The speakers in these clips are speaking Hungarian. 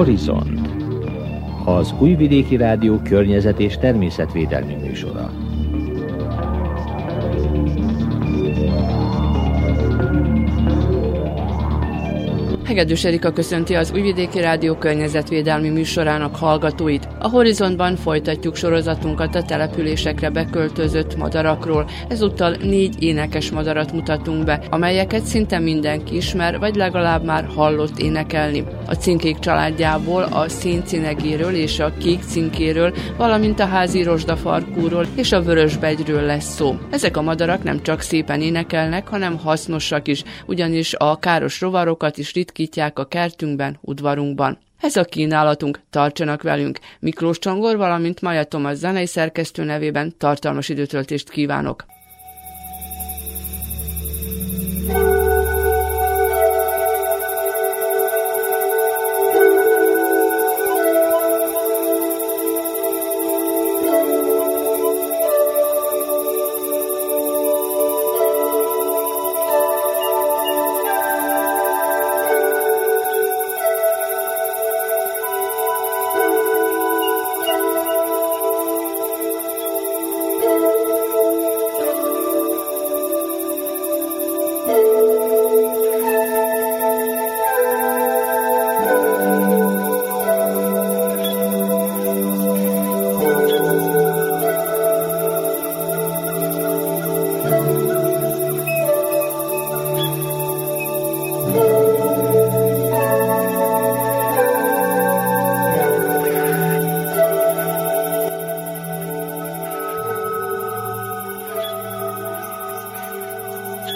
Horizont az Újvidéki Rádió környezet és természetvédelmi műsora. Hegedűs Erika köszönti az Újvidéki Rádió környezetvédelmi műsorának hallgatóit. A Horizontban folytatjuk sorozatunkat a településekre beköltözött madarakról. Ezúttal négy énekes madarat mutatunk be, amelyeket szinte mindenki ismer, vagy legalább már hallott énekelni. A cinkék családjából a széncinegéről és a kék cinkéről, valamint a házi rozsdafarkúról és a vörösbegyről lesz szó. Ezek a madarak nem csak szépen énekelnek, hanem hasznosak is, ugyanis a káros rovarokat is ritkítják a kertünkben, udvarunkban. Ez a kínálatunk, tartsanak velünk! Miklós Csongor, valamint Maja Tomasz zenei szerkesztő nevében tartalmas időtöltést kívánok!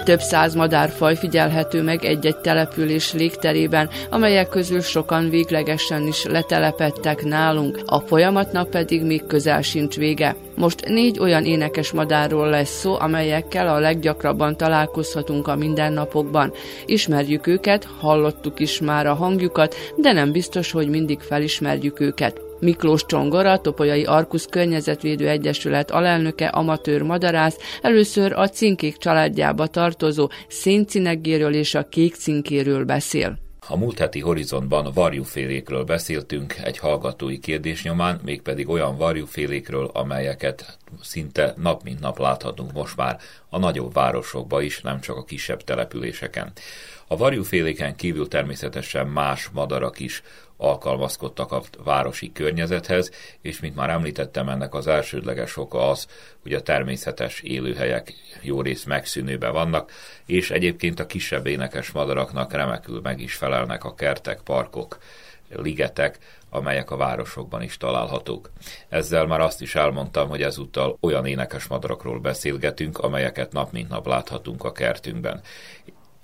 Több száz madárfaj figyelhető meg egy-egy település légterében, amelyek közül sokan véglegesen is letelepettek nálunk, a folyamatnak pedig még közel sincs vége. Most négy olyan énekes madárról lesz szó, amelyekkel a leggyakrabban találkozhatunk a mindennapokban. Ismerjük őket, hallottuk is már a hangjukat, de nem biztos, hogy mindig felismerjük őket. Miklós Csongora, Topolyai Arkusz Környezetvédő Egyesület alelnöke, amatőr madarász, először a cinkék családjába tartozó széncinegéről és a kék beszél. A múlt heti horizontban varjúfélékről beszéltünk egy hallgatói kérdés nyomán, mégpedig olyan varjúfélékről, amelyeket szinte nap mint nap láthatunk most már a nagyobb városokban is, nem csak a kisebb településeken. A varjúféléken kívül természetesen más madarak is alkalmazkodtak a városi környezethez, és mint már említettem, ennek az elsődleges oka az, hogy a természetes élőhelyek jó rész megszűnőben vannak, és egyébként a kisebb énekes madaraknak remekül meg is felelnek a kertek, parkok, ligetek, amelyek a városokban is találhatók. Ezzel már azt is elmondtam, hogy ezúttal olyan énekes madarakról beszélgetünk, amelyeket nap mint nap láthatunk a kertünkben.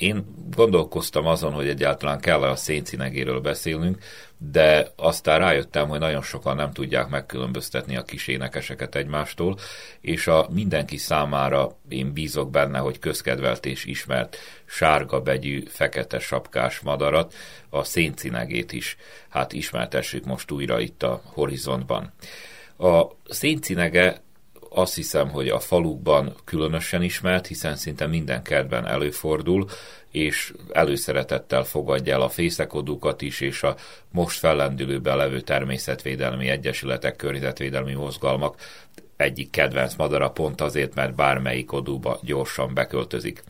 Én gondolkoztam azon, hogy egyáltalán kell a széncinegéről beszélnünk, de aztán rájöttem, hogy nagyon sokan nem tudják megkülönböztetni a kis énekeseket egymástól, és a mindenki számára én bízok benne, hogy közkedvelt és ismert sárga begyű, fekete sapkás madarat, a széncinegét is, hát ismertessük most újra itt a horizontban. A széncinege azt hiszem, hogy a falukban különösen ismert, hiszen szinte minden kertben előfordul, és előszeretettel fogadja el a fészekodókat is, és a most fellendülőben levő természetvédelmi egyesületek, környezetvédelmi mozgalmak egyik kedvenc madara pont azért, mert bármelyik odúba gyorsan beköltözik.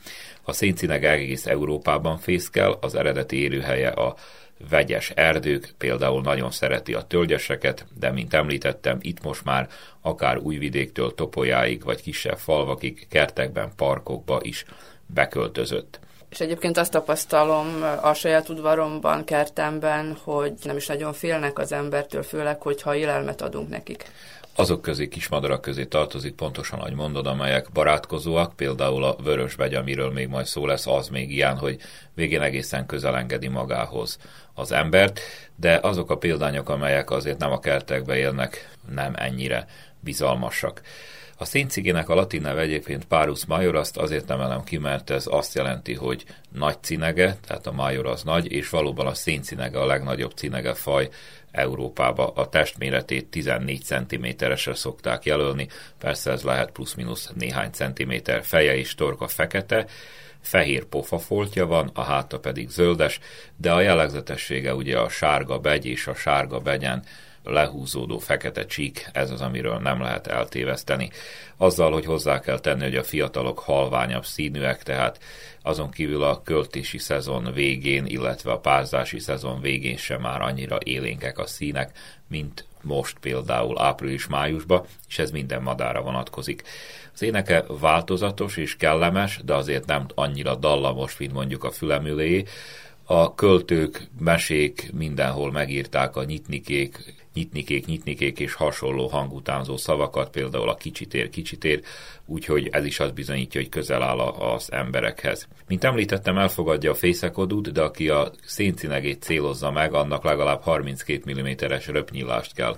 A széncineg egész Európában fészkel, az eredeti élőhelye a vegyes erdők, például nagyon szereti a tölgyeseket, de mint említettem, itt most már akár újvidéktől topolyáig, vagy kisebb falvakig, kertekben, parkokba is beköltözött. És egyébként azt tapasztalom a saját udvaromban, kertemben, hogy nem is nagyon félnek az embertől, főleg, hogyha élelmet adunk nekik azok közé kismadarak közé tartozik, pontosan ahogy mondod, amelyek barátkozóak, például a vörösbegy, amiről még majd szó lesz, az még ilyen, hogy végén egészen közel engedi magához az embert, de azok a példányok, amelyek azért nem a kertekbe élnek, nem ennyire bizalmasak. A széncigének a latin neve egyébként Parus major, azt azért emelem ki, mert ez azt jelenti, hogy nagy cinege, tehát a major az nagy, és valóban a széncinege a legnagyobb cinege faj Európába. A testméretét 14 cm-esre szokták jelölni, persze ez lehet plusz-minusz néhány centiméter. Feje és torka fekete, fehér pofafoltja van, a háta pedig zöldes, de a jellegzetessége ugye a sárga begy és a sárga begyen lehúzódó fekete csík, ez az, amiről nem lehet eltéveszteni. Azzal, hogy hozzá kell tenni, hogy a fiatalok halványabb színűek, tehát azon kívül a költési szezon végén, illetve a párzási szezon végén sem már annyira élénkek a színek, mint most például április-májusban, és ez minden madára vonatkozik. Az éneke változatos és kellemes, de azért nem annyira dallamos, mint mondjuk a fülemüléjé. A költők, mesék mindenhol megírták a nyitnikék, nyitnikék, nyitnikék és hasonló hangutánzó szavakat, például a kicsitér, kicsitér, úgyhogy ez is azt bizonyítja, hogy közel áll az emberekhez. Mint említettem, elfogadja a fészekodút, de aki a széncinegét célozza meg, annak legalább 32 mm-es röpnyillást kell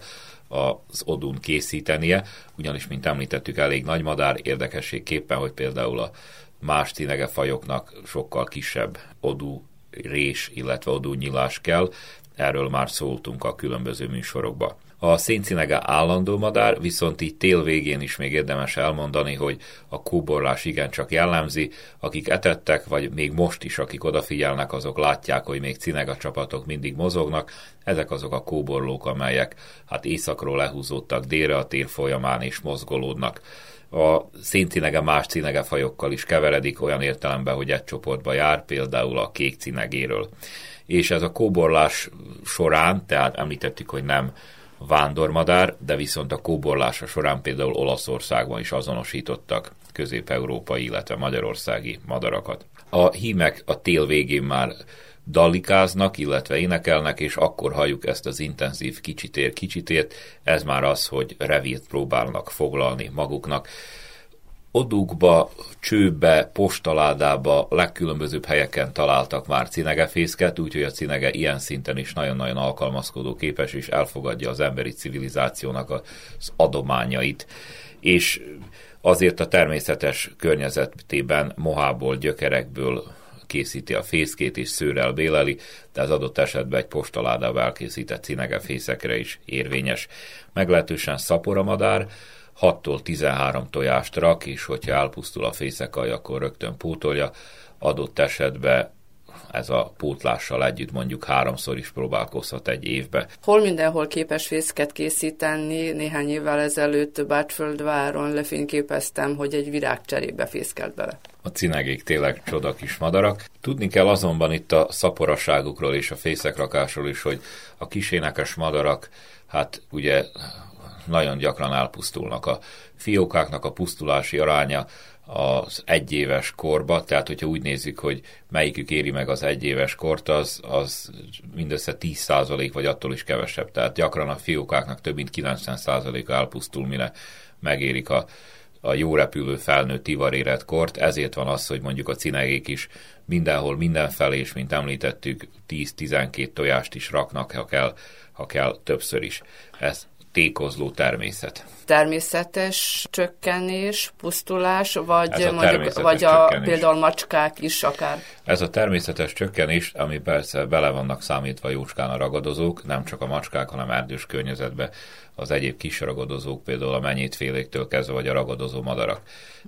az odun készítenie, ugyanis, mint említettük, elég nagy madár, érdekességképpen, hogy például a más fajoknak sokkal kisebb odú rés, illetve odúnyilás kell, erről már szóltunk a különböző műsorokban. A széncinege állandó madár, viszont így tél végén is még érdemes elmondani, hogy a kóborlás igencsak jellemzi, akik etettek, vagy még most is, akik odafigyelnek, azok látják, hogy még cinega csapatok mindig mozognak. Ezek azok a kóborlók, amelyek hát északról lehúzódtak délre a tér folyamán és mozgolódnak. A széncinege más cinege fajokkal is keveredik, olyan értelemben, hogy egy csoportba jár, például a kék cinegéről. És ez a kóborlás során, tehát említettük, hogy nem vándormadár, de viszont a kóborlása során például Olaszországban is azonosítottak közép-európai, illetve magyarországi madarakat. A hímek a tél végén már dallikáznak, illetve énekelnek, és akkor halljuk ezt az intenzív kicsitér kicsitért, ez már az, hogy revírt próbálnak foglalni maguknak odukba, csőbe, postaládába, legkülönbözőbb helyeken találtak már cinegefészket, úgyhogy a cinege ilyen szinten is nagyon-nagyon alkalmazkodó képes, és elfogadja az emberi civilizációnak az adományait. És azért a természetes környezetében mohából, gyökerekből készíti a fészkét és szőrrel béleli, de az adott esetben egy postaládával elkészített cinegefészekre is érvényes. Meglehetősen szapora madár, 6-tól 13 tojást rak, és hogyha elpusztul a fészekaj, akkor rögtön pótolja. Adott esetben ez a pótlással együtt mondjuk háromszor is próbálkozhat egy évbe. Hol mindenhol képes fészket készíteni? Néhány évvel ezelőtt Bátföldváron lefényképeztem, hogy egy virágcserébe fészkelt bele. A cinegék tényleg csoda kis madarak. Tudni kell azonban itt a szaporaságukról és a fészekrakásról is, hogy a kisénekes madarak, hát ugye nagyon gyakran elpusztulnak. A fiókáknak a pusztulási aránya az egyéves korba, tehát hogyha úgy nézzük, hogy melyikük éri meg az egyéves kort, az, az mindössze 10% vagy attól is kevesebb. Tehát gyakran a fiókáknak több mint 90%-a elpusztul, mire megérik a, a jó repülő felnőtt ivarérett kort, ezért van az, hogy mondjuk a cinegék is mindenhol, mindenfelé, és mint említettük, 10-12 tojást is raknak, ha kell, ha kell többször is. Ez tékozló természet. Természetes csökkenés, pusztulás, vagy, a mondjuk, vagy a, például macskák is akár? Ez a természetes csökkenés, ami persze bele vannak számítva jócskán a ragadozók, nem csak a macskák, hanem erdős környezetben az egyéb kis ragadozók, például a mennyétféléktől kezdve, vagy a ragadozó madarak.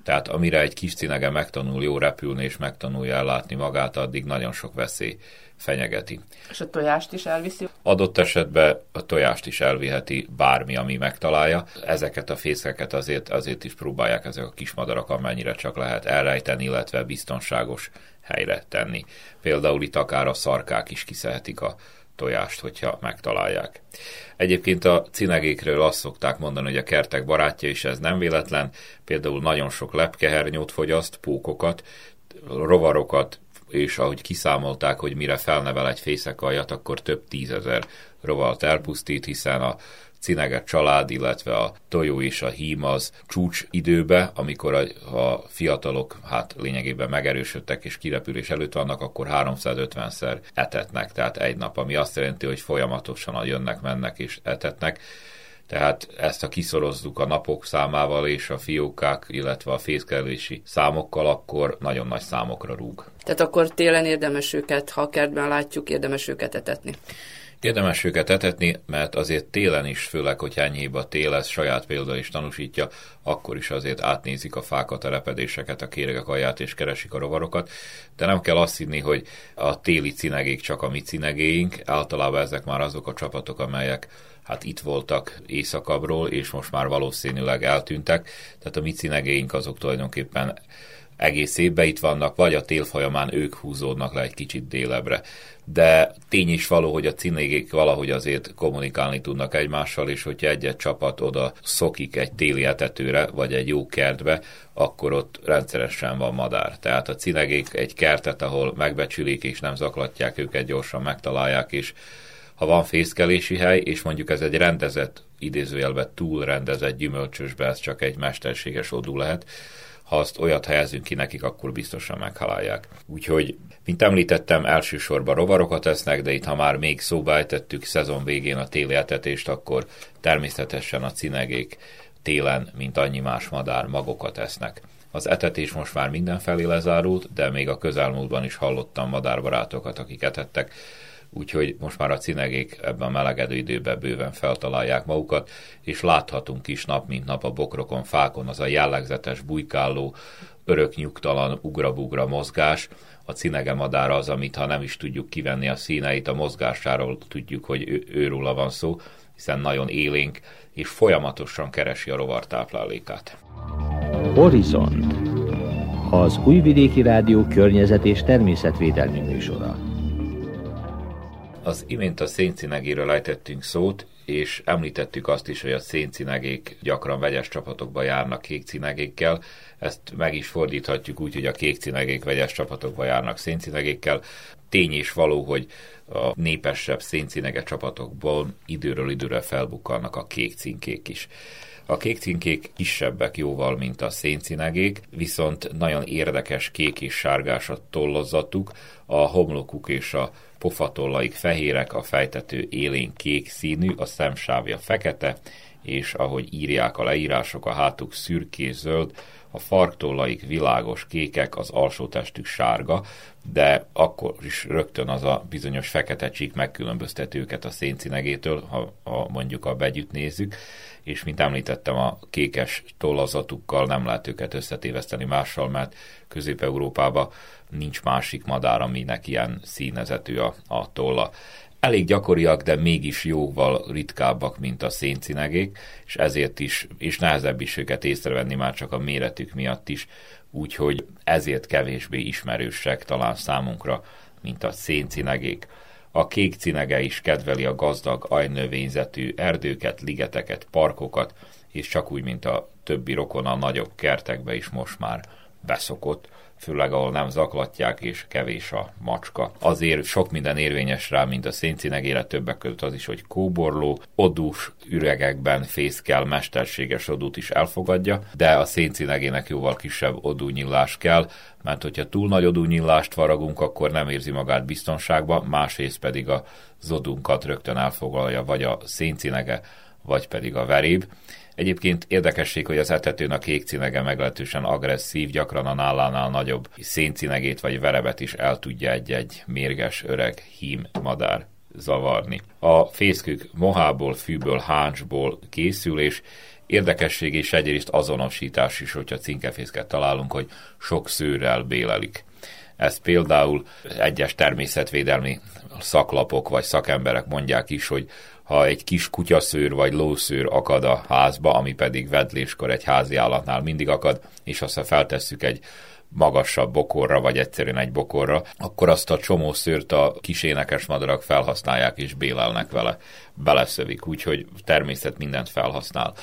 Tehát amire egy kis cinege megtanul jó repülni és megtanulja ellátni magát, addig nagyon sok veszély fenyegeti. És a tojást is elviszi? Adott esetben a tojást is elviheti bármi, ami megtalálja. Ezeket a fészeket azért, azért is próbálják ezek a kismadarak amennyire csak lehet elrejteni, illetve biztonságos helyre tenni. Például itt akár a szarkák is kiszehetik a tojást, hogyha megtalálják. Egyébként a cinegékről azt szokták mondani, hogy a kertek barátja, és ez nem véletlen. Például nagyon sok lepkehernyót fogyaszt, pókokat, rovarokat, és ahogy kiszámolták, hogy mire felnevel egy fészekaljat, akkor több tízezer rovalt elpusztít, hiszen a cineget család, illetve a tojó és a hím az csúcs időbe, amikor a, a fiatalok hát lényegében megerősödtek és kirepülés előtt vannak, akkor 350-szer etetnek, tehát egy nap, ami azt jelenti, hogy folyamatosan jönnek, mennek és etetnek tehát ezt ha kiszorozzuk a napok számával és a fiókák, illetve a fészkelési számokkal, akkor nagyon nagy számokra rúg. Tehát akkor télen érdemes őket, ha a kertben látjuk, érdemes őket etetni. Érdemes őket etetni, mert azért télen is, főleg, hogy enyhébb a tél, ez saját példa is tanúsítja, akkor is azért átnézik a fákat, a repedéseket, a kéregek alját és keresik a rovarokat, de nem kell azt hinni, hogy a téli cinegék csak a mi cinegéink, általában ezek már azok a csapatok, amelyek hát itt voltak északabbról, és most már valószínűleg eltűntek, tehát a mi cinegéink azok tulajdonképpen egész évben itt vannak, vagy a tél folyamán ők húzódnak le egy kicsit délebre. De tény is való, hogy a cinégék valahogy azért kommunikálni tudnak egymással, és hogyha egy-egy csapat oda szokik egy téli etetőre, vagy egy jó kertbe, akkor ott rendszeresen van madár. Tehát a cinegék egy kertet, ahol megbecsülik, és nem zaklatják őket, gyorsan megtalálják, és ha van fészkelési hely, és mondjuk ez egy rendezett, idézőjelben túl rendezett gyümölcsösbe, ez csak egy mesterséges odú lehet, ha azt olyat helyezünk ki nekik, akkor biztosan meghalálják. Úgyhogy, mint említettem, elsősorban rovarokat esznek, de itt ha már még szóba ejtettük szezon végén a téli etetést, akkor természetesen a cinegék télen, mint annyi más madár, magokat esznek. Az etetés most már mindenfelé lezárult, de még a közelmúltban is hallottam madárbarátokat, akik etettek, úgyhogy most már a cinegék ebben a melegedő időben bőven feltalálják magukat, és láthatunk is nap mint nap a bokrokon, fákon az a jellegzetes bujkáló, örök nyugtalan ugrabugra mozgás, a cinege madár az, amit ha nem is tudjuk kivenni a színeit, a mozgásáról tudjuk, hogy ő, őróla van szó, hiszen nagyon élénk, és folyamatosan keresi a rovartáplálékát. Horizont az Újvidéki Rádió környezet és természetvédelmi műsora. Az imént a széncinegéről ejtettünk szót, és említettük azt is, hogy a széncinegék gyakran vegyes csapatokba járnak kékcinegékkel. Ezt meg is fordíthatjuk úgy, hogy a kékcinegék vegyes csapatokba járnak széncinegékkel. Tény és való, hogy a népesebb széncinege csapatokból időről időre felbukkannak a kékcinkék is. A kékcinkék kisebbek jóval, mint a széncinegék, viszont nagyon érdekes kék és sárgás a tollozatuk, a homlokuk és a pofatollaik fehérek, a fejtető élén kék színű, a szemsávja fekete, és ahogy írják a leírások, a hátuk szürkés-zöld, a farktollaik világos kékek, az alsó testük sárga, de akkor is rögtön az a bizonyos fekete csík megkülönböztet őket a széncinegétől, ha, ha mondjuk a begyütt nézzük, és mint említettem, a kékes tollazatukkal nem lehet őket összetéveszteni mással, mert Közép-Európában nincs másik madár, aminek ilyen színezetű a, a tolla. Elég gyakoriak, de mégis jóval ritkábbak, mint a széncinegék, és ezért is, és nehezebb is őket észrevenni már csak a méretük miatt is, úgyhogy ezért kevésbé ismerősek talán számunkra, mint a széncinegék. A kék cinege is kedveli a gazdag, ajnövényzetű erdőket, ligeteket, parkokat, és csak úgy, mint a többi rokon a nagyobb kertekbe is most már beszokott, főleg ahol nem zaklatják, és kevés a macska. Azért sok minden érvényes rá, mint a széncinegére többek között az is, hogy kóborló, odús üregekben fészkel, mesterséges odút is elfogadja, de a széncinegének jóval kisebb odúnyillás kell, mert hogyha túl nagy odúnyillást faragunk, akkor nem érzi magát biztonságban, másrészt pedig a zodunkat rögtön elfoglalja, vagy a széncinege, vagy pedig a veréb. Egyébként érdekesség, hogy az etetőn a kék cinege meglehetősen agresszív, gyakran a nálánál nagyobb széncinegét vagy verebet is el tudja egy-egy mérges öreg hím madár zavarni. A fészkük mohából, fűből, háncsból készül, és érdekesség és egyrészt azonosítás is, hogyha cinkefészket találunk, hogy sok szőrrel bélelik. Ez például egyes természetvédelmi szaklapok vagy szakemberek mondják is, hogy ha egy kis kutyaszőr vagy lószőr akad a házba, ami pedig vedléskor egy házi állatnál mindig akad, és aztán feltesszük egy magasabb bokorra, vagy egyszerűen egy bokorra, akkor azt a csomó szőrt a kis énekes madarak felhasználják és bélelnek vele, beleszövik, úgyhogy természet mindent felhasznál.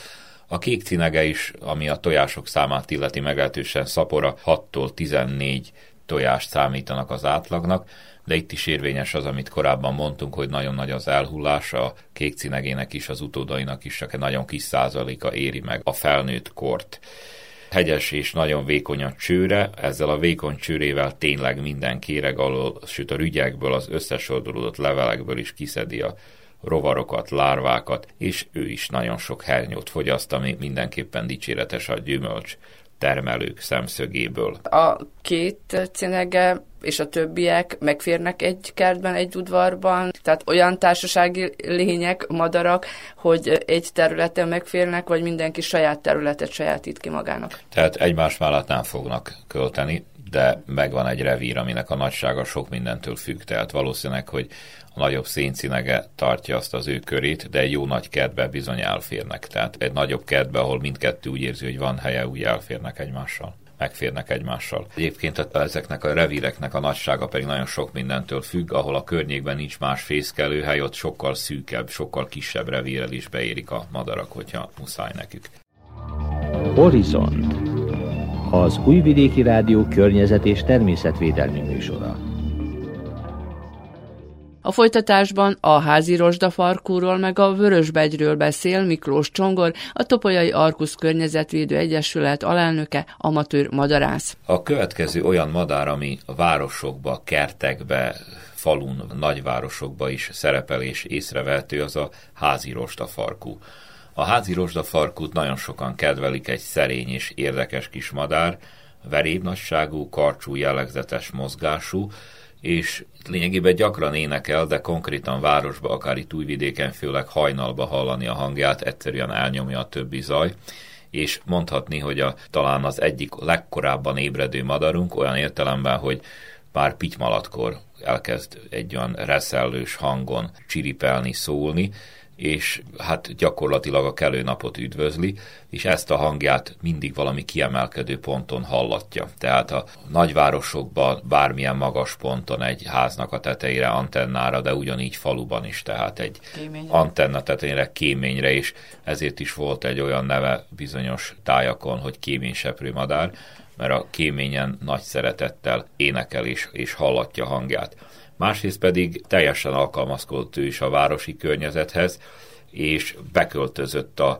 A kék cinege is, ami a tojások számát illeti meglehetősen szapora, 6-tól 14 tojást számítanak az átlagnak, de itt is érvényes az, amit korábban mondtunk, hogy nagyon nagy az elhullás, a kék cinegének is, az utódainak is csak egy nagyon kis százaléka éri meg a felnőtt kort. Hegyes és nagyon vékony a csőre, ezzel a vékony csőrével tényleg minden kéreg alól, sőt a rügyekből, az összesodorulott levelekből is kiszedi a rovarokat, lárvákat, és ő is nagyon sok hernyót fogyaszt, ami mindenképpen dicséretes a gyümölcs termelők szemszögéből. A két cinege és a többiek megférnek egy kertben, egy udvarban, tehát olyan társasági lények, madarak, hogy egy területen megférnek, vagy mindenki saját területet sajátít ki magának. Tehát egymás mellett nem fognak költeni, de megvan egy revír, aminek a nagysága sok mindentől függ, tehát valószínűleg, hogy a nagyobb széncinege tartja azt az ő körét, de egy jó nagy kertbe bizony elférnek. Tehát egy nagyobb kertbe, ahol mindkettő úgy érzi, hogy van helye, úgy elférnek egymással megférnek egymással. Egyébként ezeknek a revíreknek a nagysága pedig nagyon sok mindentől függ, ahol a környékben nincs más fészkelőhely, ott sokkal szűkebb, sokkal kisebb revírel is beérik a madarak, hogyha muszáj nekük. Horizont az Újvidéki Rádió környezet és természetvédelmi műsora. A folytatásban a házi rozsdafarkúról meg a vörösbegyről beszél Miklós Csongor, a Topolyai Arkusz Környezetvédő Egyesület alelnöke, amatőr madarász. A következő olyan madár, ami a városokba, kertekbe, falun, nagyvárosokba is szerepel és észrevehető, az a házi rozsdafarkú. A házi rozsdafarkút nagyon sokan kedvelik, egy szerény és érdekes kis madár, verévnagyságú, karcsú, jellegzetes mozgású, és lényegében gyakran énekel, de konkrétan városba, akár itt újvidéken, főleg hajnalba hallani a hangját, egyszerűen elnyomja a többi zaj, és mondhatni, hogy a, talán az egyik legkorábban ébredő madarunk olyan értelemben, hogy pár pitymalatkor elkezd egy olyan reszellős hangon csiripelni, szólni, és hát gyakorlatilag a kelő napot üdvözli, és ezt a hangját mindig valami kiemelkedő ponton hallatja. Tehát a nagyvárosokban bármilyen magas ponton egy háznak a tetejére antennára, de ugyanígy faluban is, tehát egy kéményre. antenna tetejére kéményre, és ezért is volt egy olyan neve bizonyos tájakon, hogy kéményseprő madár, mert a kéményen nagy szeretettel énekel és, és hallatja hangját másrészt pedig teljesen alkalmazkodott ő is a városi környezethez, és beköltözött a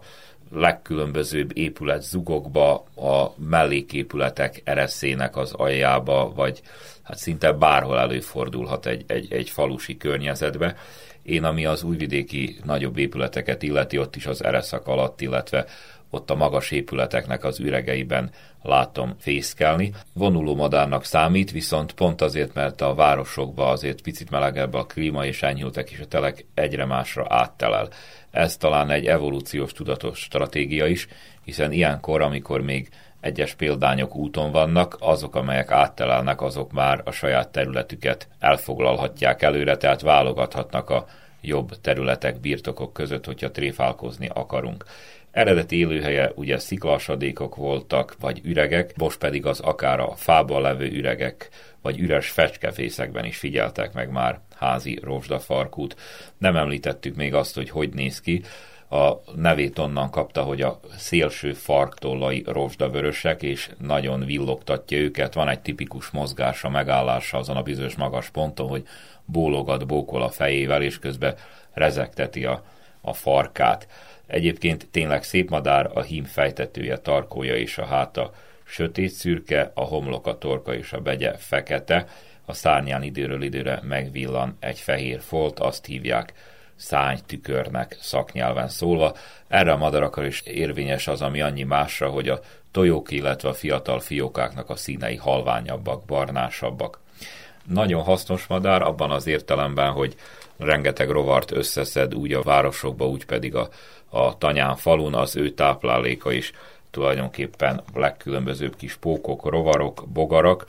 legkülönbözőbb épület zugokba, a melléképületek ereszének az aljába, vagy hát szinte bárhol előfordulhat egy, egy, egy falusi környezetbe. Én, ami az újvidéki nagyobb épületeket illeti, ott is az ereszak alatt, illetve ott a magas épületeknek az üregeiben látom fészkelni. Vonuló madárnak számít, viszont pont azért, mert a városokban azért picit melegebb a klíma, és enyhültek is a telek egyre másra áttelel. Ez talán egy evolúciós tudatos stratégia is, hiszen ilyenkor, amikor még egyes példányok úton vannak, azok, amelyek áttelelnek, azok már a saját területüket elfoglalhatják előre, tehát válogathatnak a jobb területek, birtokok között, hogyha tréfálkozni akarunk. Eredeti élőhelye ugye sziklasadékok voltak, vagy üregek, most pedig az akár a fában levő üregek, vagy üres fecskefészekben is figyeltek meg már házi rozsdafarkút. Nem említettük még azt, hogy hogy néz ki, a nevét onnan kapta, hogy a szélső farktollai rozsdavörösek, és nagyon villogtatja őket. Van egy tipikus mozgása, megállása azon a bizonyos magas ponton, hogy bólogat, bókol a fejével, és közben rezekteti a, a farkát. Egyébként tényleg szép madár, a hím fejtetője, tarkója és a háta sötét szürke, a homlok, a torka és a begye fekete, a szárnyán időről időre megvillan egy fehér folt, azt hívják tükörnek szaknyelven szólva. Erre a madarakra is érvényes az, ami annyi másra, hogy a tojók, illetve a fiatal fiókáknak a színei halványabbak, barnásabbak. Nagyon hasznos madár abban az értelemben, hogy rengeteg rovart összeszed úgy a városokba, úgy pedig a, a tanyán falun, az ő tápláléka is tulajdonképpen legkülönbözőbb kis pókok, rovarok, bogarak,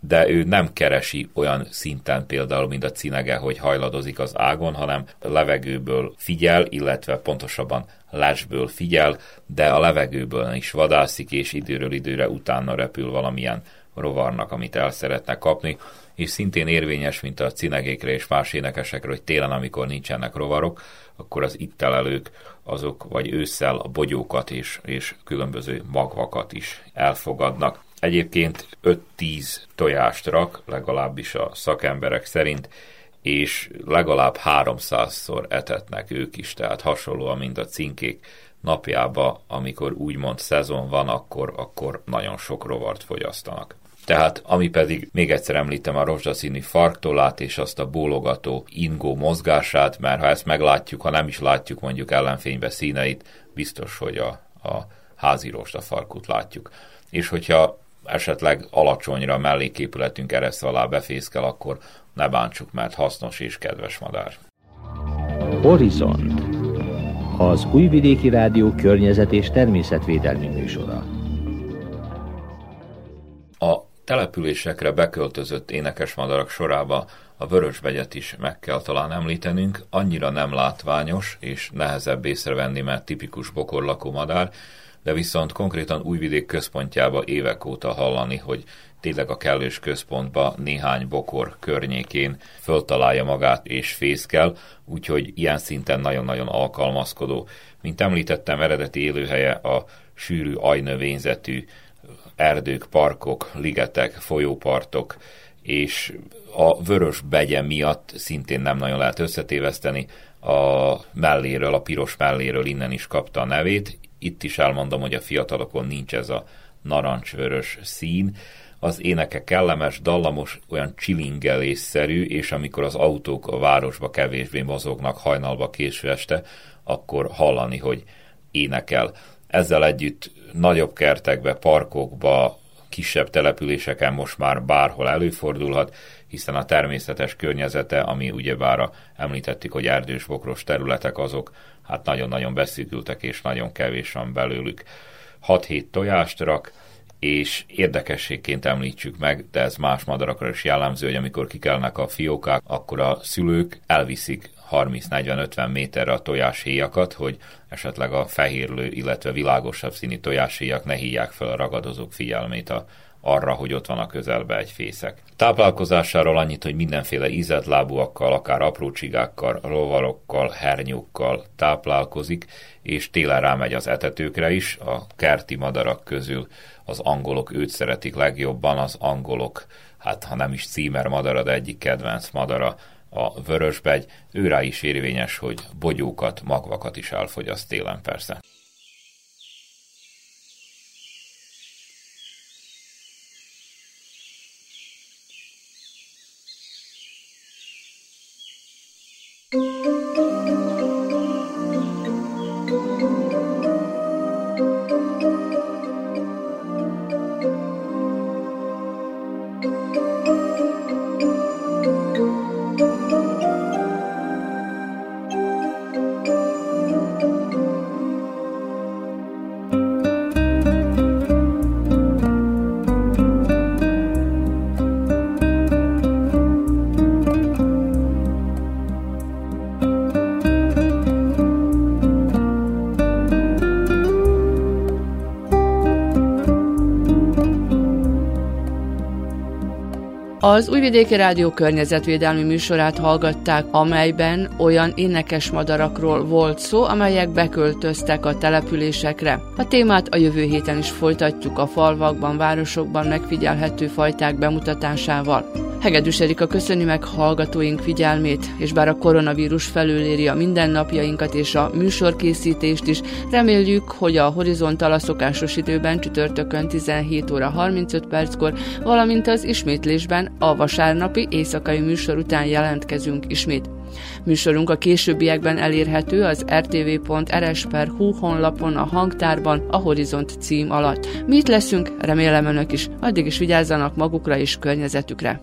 de ő nem keresi olyan szinten például, mint a cinege, hogy hajladozik az ágon, hanem levegőből figyel, illetve pontosabban lesből figyel, de a levegőből is vadászik, és időről időre utána repül valamilyen rovarnak, amit el szeretne kapni, és szintén érvényes, mint a cinegékre és más énekesekre, hogy télen, amikor nincsenek rovarok, akkor az itt telelők azok vagy ősszel a bogyókat és, és különböző magvakat is elfogadnak. Egyébként 5-10 tojást rak, legalábbis a szakemberek szerint, és legalább 300-szor etetnek ők is, tehát hasonlóan, mint a cinkék napjába, amikor úgymond szezon van, akkor, akkor nagyon sok rovart fogyasztanak. Tehát ami pedig még egyszer említem a rozsdaszínű farktolát és azt a bólogató ingó mozgását, mert ha ezt meglátjuk, ha nem is látjuk mondjuk ellenfénybe színeit, biztos, hogy a, a házi farkut látjuk. És hogyha esetleg alacsonyra melléképületünk ereszt alá befészkel, akkor ne bántsuk, mert hasznos és kedves madár. Horizont az Újvidéki Rádió környezet és természetvédelmi műsora. Településekre beköltözött énekesmadarak sorába a vörösbegyet is meg kell talán említenünk, annyira nem látványos és nehezebb észrevenni, mert tipikus bokorlakó madár, de viszont konkrétan Újvidék központjába évek óta hallani, hogy tényleg a kellős központba néhány bokor környékén föltalálja magát és fészkel, úgyhogy ilyen szinten nagyon-nagyon alkalmazkodó. Mint említettem, eredeti élőhelye a sűrű ajnövényzetű erdők, parkok, ligetek, folyópartok, és a vörös begye miatt szintén nem nagyon lehet összetéveszteni, a melléről, a piros melléről innen is kapta a nevét. Itt is elmondom, hogy a fiatalokon nincs ez a narancsvörös szín. Az éneke kellemes, dallamos, olyan csilingelésszerű, és amikor az autók a városba kevésbé mozognak hajnalba késő este, akkor hallani, hogy énekel. Ezzel együtt nagyobb kertekbe, parkokba, kisebb településeken most már bárhol előfordulhat, hiszen a természetes környezete, ami ugyebár említettük, hogy erdős bokros területek, azok hát nagyon-nagyon beszűkültek, és nagyon kevés van belőlük. 6-7 tojást rak, és érdekességként említsük meg, de ez más madarakra is jellemző, hogy amikor kikelnek a fiókák, akkor a szülők elviszik 30-40-50 méterre a tojáshéjakat, hogy esetleg a fehérlő, illetve világosabb színű tojáshéjak ne hívják fel a ragadozók figyelmét a arra, hogy ott van a közelbe egy fészek. Táplálkozásáról annyit, hogy mindenféle ízetlábúakkal, akár apró csigákkal, rovarokkal, hernyókkal táplálkozik, és télen rámegy az etetőkre is. A kerti madarak közül az angolok őt szeretik legjobban, az angolok, hát ha nem is címer madara, de egyik kedvenc madara, a vörösbegy, ő rá is érvényes, hogy bogyókat, magvakat is elfogyaszt télen persze. Az Újvidéki Rádió környezetvédelmi műsorát hallgatták, amelyben olyan énekes madarakról volt szó, amelyek beköltöztek a településekre. A témát a jövő héten is folytatjuk a falvakban, városokban megfigyelhető fajták bemutatásával. Hegedűs Erika köszöni meg hallgatóink figyelmét, és bár a koronavírus felüléri a mindennapjainkat és a műsorkészítést is, reméljük, hogy a horizontal a szokásos időben csütörtökön 17 óra 35 perckor, valamint az ismétlésben a vasárnapi éjszakai műsor után jelentkezünk ismét. Műsorunk a későbbiekben elérhető az rtv.rs.hu honlapon a hangtárban a Horizont cím alatt. Mi leszünk, remélem önök is, addig is vigyázzanak magukra és környezetükre.